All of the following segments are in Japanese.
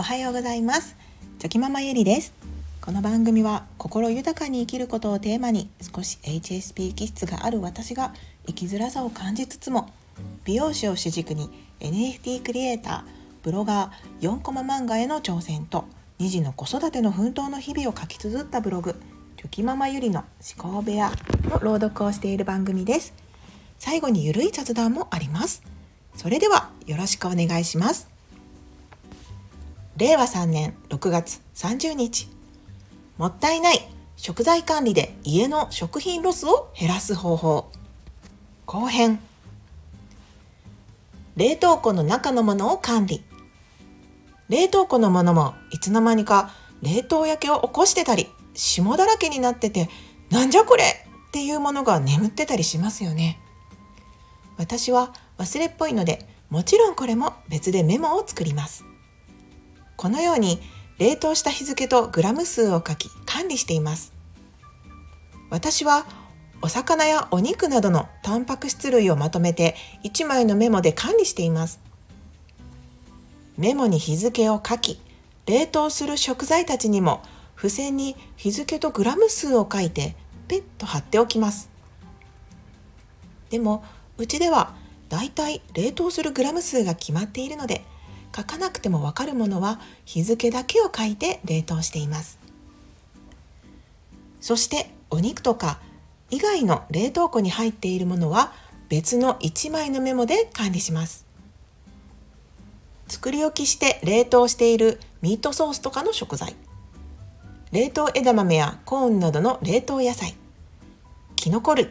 おはようございます。チョキママゆりです。この番組は心豊かに生きることをテーマに少し HSP 気質がある私が生きづらさを感じつつも美容師を主軸に NFT クリエイターブロガー4コマ漫画への挑戦と2児の子育ての奮闘の日々を書き綴ったブログチョキママゆりの思考部屋の朗読をしている番組です。最後にゆるい雑談もあります。それではよろしくお願いします。令和3年6月30日。もったいない食材管理で家の食品ロスを減らす方法。後編。冷凍庫の中のものを管理。冷凍庫のものもいつの間にか冷凍焼けを起こしてたり霜だらけになっててなんじゃこれっていうものが眠ってたりしますよね。私は忘れっぽいのでもちろんこれも別でメモを作ります。このように冷凍した日付とグラム数を書き管理しています。私はお魚やお肉などのタンパク質類をまとめて1枚のメモで管理しています。メモに日付を書き冷凍する食材たちにも付箋に日付とグラム数を書いてペッと貼っておきます。でもうちではだいたい冷凍するグラム数が決まっているので書かなくてもわかるものは日付だけを書いて冷凍しています。そしてお肉とか以外の冷凍庫に入っているものは別の1枚のメモで管理します。作り置きして冷凍しているミートソースとかの食材。冷凍枝豆やコーンなどの冷凍野菜。きのこ類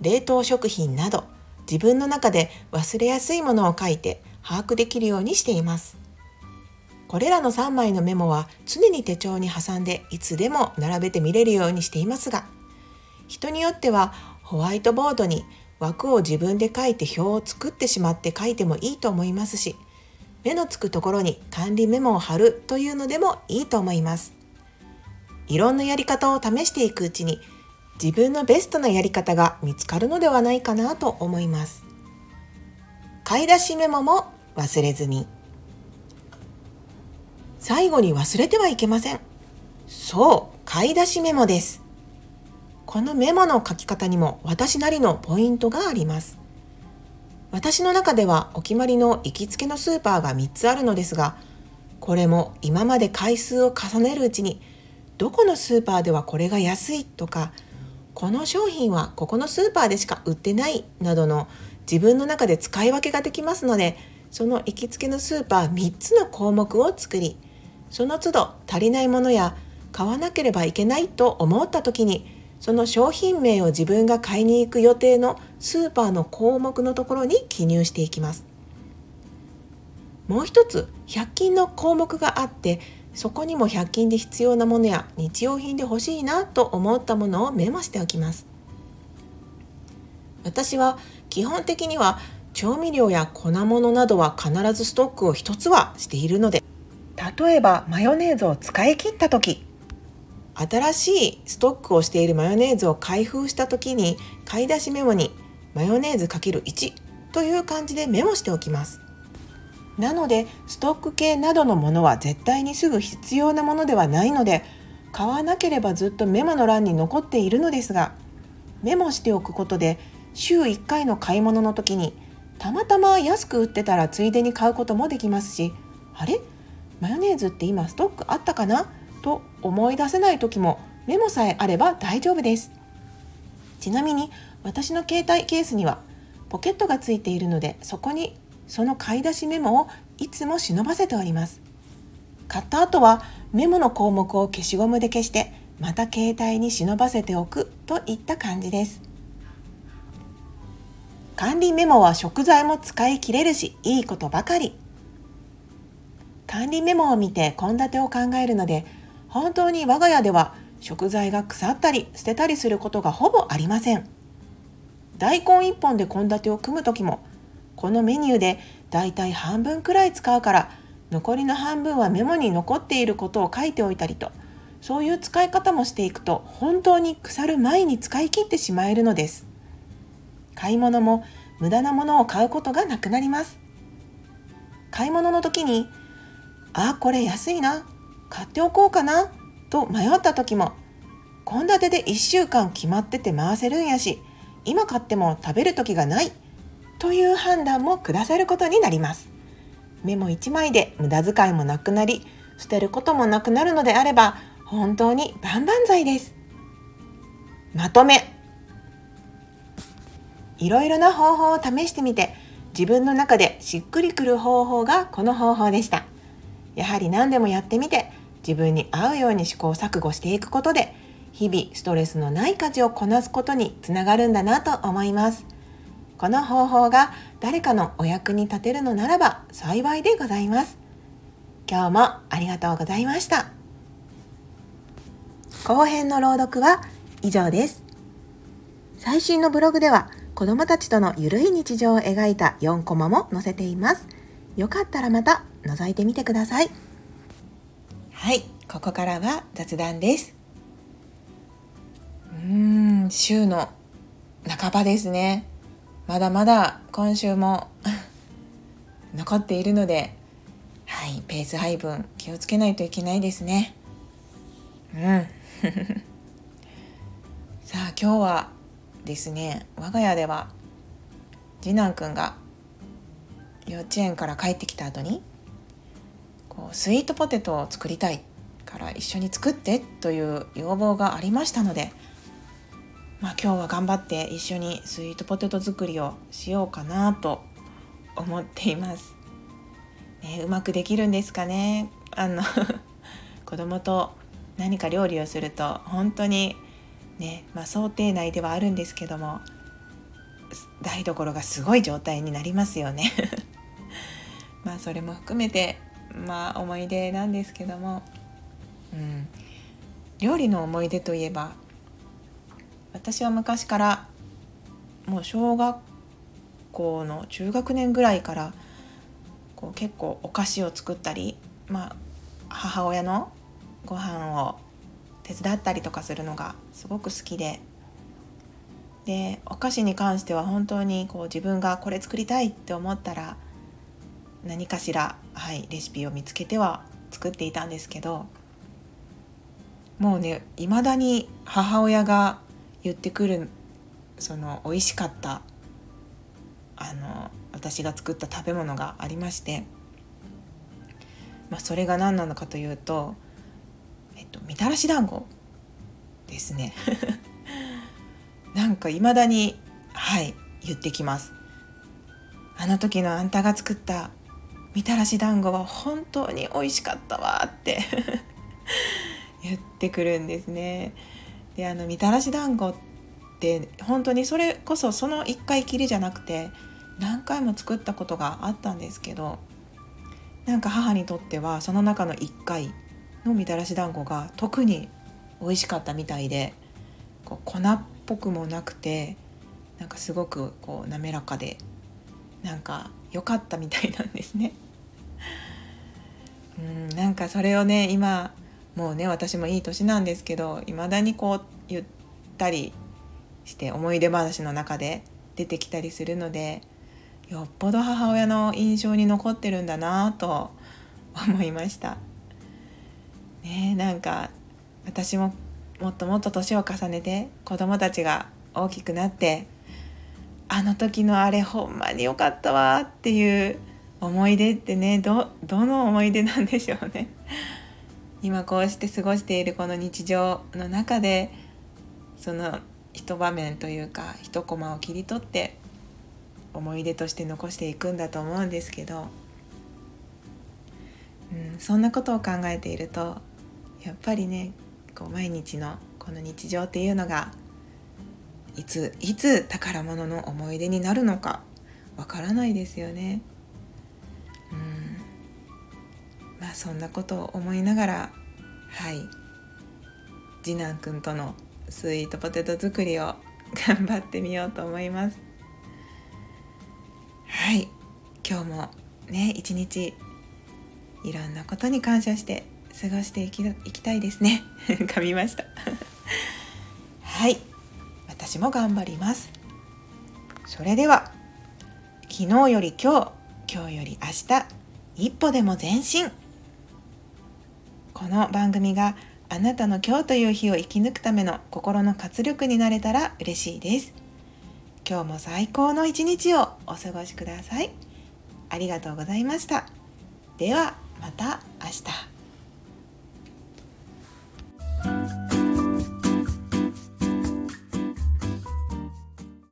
冷凍食品など自分の中で忘れやすいものを書いて把握できるようにしています。これらの3枚のメモは常に手帳に挟んでいつでも並べて見れるようにしていますが人によってはホワイトボードに枠を自分で書いて表を作ってしまって書いてもいいと思いますし目のつくところに管理メモを貼るというのでもいいと思います。いろんなやり方を試していくうちに自分のベストなやり方が見つかるのではないかなと思います。買い出しメモも忘れずに。最後に忘れてはいけません。そう買い出しメモです。このメモの書き方にも私なりのポイントがあります。私の中ではお決まりの行きつけのスーパーが3つあるのですがこれも今まで回数を重ねるうちにどこのスーパーではこれが安いとかこの商品はここのスーパーでしか売ってないなどの自分の中で使い分けができますのでその行きつけのスーパー3つの項目を作りその都度足りないものや買わなければいけないと思った時にその商品名を自分が買いに行く予定のスーパーの項目のところに記入していきます。もう一つ100均の項目があってそこにも100均で必要なものや日用品で欲しいなと思ったものをメモしておきます。私は基本的には調味料や粉物などは必ずストックを一つはしているので例えばマヨネーズを使い切った時新しいストックをしているマヨネーズを開封した時に買い出しメモにマヨネーズ ×1 という感じでメモしておきます。なのでストック系などのものは絶対にすぐ必要なものではないので買わなければずっとメモの欄に残っているのですがメモしておくことで週1回の買い物の時にたまたま安く売ってたらついでに買うこともできますしあれ？マヨネーズって今ストックあったかな？と思い出せない時もメモさえあれば大丈夫です。ちなみに私の携帯ケースにはポケットがついているのでそこにその買い出しメモをいつも忍ばせております。買った後はメモの項目を消しゴムで消してまた携帯に忍ばせておくといった感じです。管理メモは食材も使い切れるしいいことばかり。管理メモを見て献立を考えるので本当に我が家では食材が腐ったり捨てたりすることがほぼありません。大根1本で献立を組む時もこのメニューでだいたい半分くらい使うから残りの半分はメモに残っていることを書いておいたりとそういう使い方もしていくと本当に腐る前に使い切ってしまえるのです。買い物も無駄なものを買うことがなくなります。買い物の時にあこれ安いな。買っておこうかなと迷った時も献立で1週間決まってて回せるんやし今買っても食べる時がないという判断も下せることになります。メモ1枚で無駄遣いもなくなり捨てることもなくなるのであれば本当に万々歳です。まとめ。いろいろな方法を試してみて自分の中でしっくりくる方法がこの方法でした。やはり何でもやってみて自分に合うように試行錯誤していくことで日々ストレスのない家事をこなすことにつながるんだなと思います。この方法が誰かのお役に立てるのならば幸いでございます。今日もありがとうございました。後編の朗読は以上です。最新のブログでは子供たちとのゆるい日常を描いた4コマも載せています。よかったらまた覗いてみてください。はいここからは雑談です。うーん週の半ばですね。まだまだ今週も 残っているのではいペース配分気をつけないといけないですね。うん。さあ今日はですね我が家では次男くんが幼稚園から帰ってきた後にこうスイートポテトを作りたいから一緒に作ってという要望がありましたので、まあ、今日は頑張って一緒にスイートポテト作りをしようかなと思っています。ね、うまくできるんですかねあの 子供と何か料理をすると本当にね、まあ、想定内ではあるんですけども台所がすごい状態になりますよね。まあそれも含めてまあ思い出なんですけども、うん、料理の思い出といえば私は昔からもう小学校の中学年ぐらいからこう結構お菓子を作ったり、まあ、母親のご飯を手伝ったりとかするのがすごく好きで。でお菓子に関しては本当にこう自分がこれ作りたいって思ったら何かしら、はい、レシピを見つけては作っていたんですけどもうねいまだに母親が言ってくるその美味しかったあの私が作った食べ物がありまして、まあ、それが何なのかというと、えっと、みたらし団子ですね なんかいまだにはい言ってきますあの時のあんたが作ったみたらし団子は本当に美味しかったわって 言ってくるんですね。であのみたらし団子って本当にそれこそその1回きりじゃなくて何回も作ったことがあったんですけどなんか母にとってはその中の1回のみたらし団子が特に美味しかったみたいでこう粉っぽくもなくてなんかすごくこう滑らかでなんか良かったみたいなんですね。うんなんかそれをね今もうね私もいい年なんですけどいまだにこう言ったりして思い出話の中で出てきたりするのでよっぽど母親の印象に残ってるんだなと思いました。ねなんか私ももっともっと年を重ねて子供たちが大きくなってあの時のあれほんまに良かったわっていう思い出ってねどどの思い出なんでしょうね。今こうして過ごしているこの日常の中でその一場面というか一コマを切り取って思い出として残していくんだと思うんですけど、うん、そんなことを考えているとやっぱりねこう毎日のこの日常っていうのがいついつ宝物の思い出になるのかわからないですよね。うんまあそんなことを思いながらはい次男くんとのスイートポテト作りを頑張ってみようと思います。はい今日もね一日いろんなことに感謝して過ごしていき いきたいですね。噛みました。はい。私も頑張ります。それでは昨日より今日今日より明日一歩でも前進。この番組があなたの今日という日を生き抜くための心の活力になれたら嬉しいです。今日も最高の一日をお過ごしください。ありがとうございました。ではまた明日。Bye.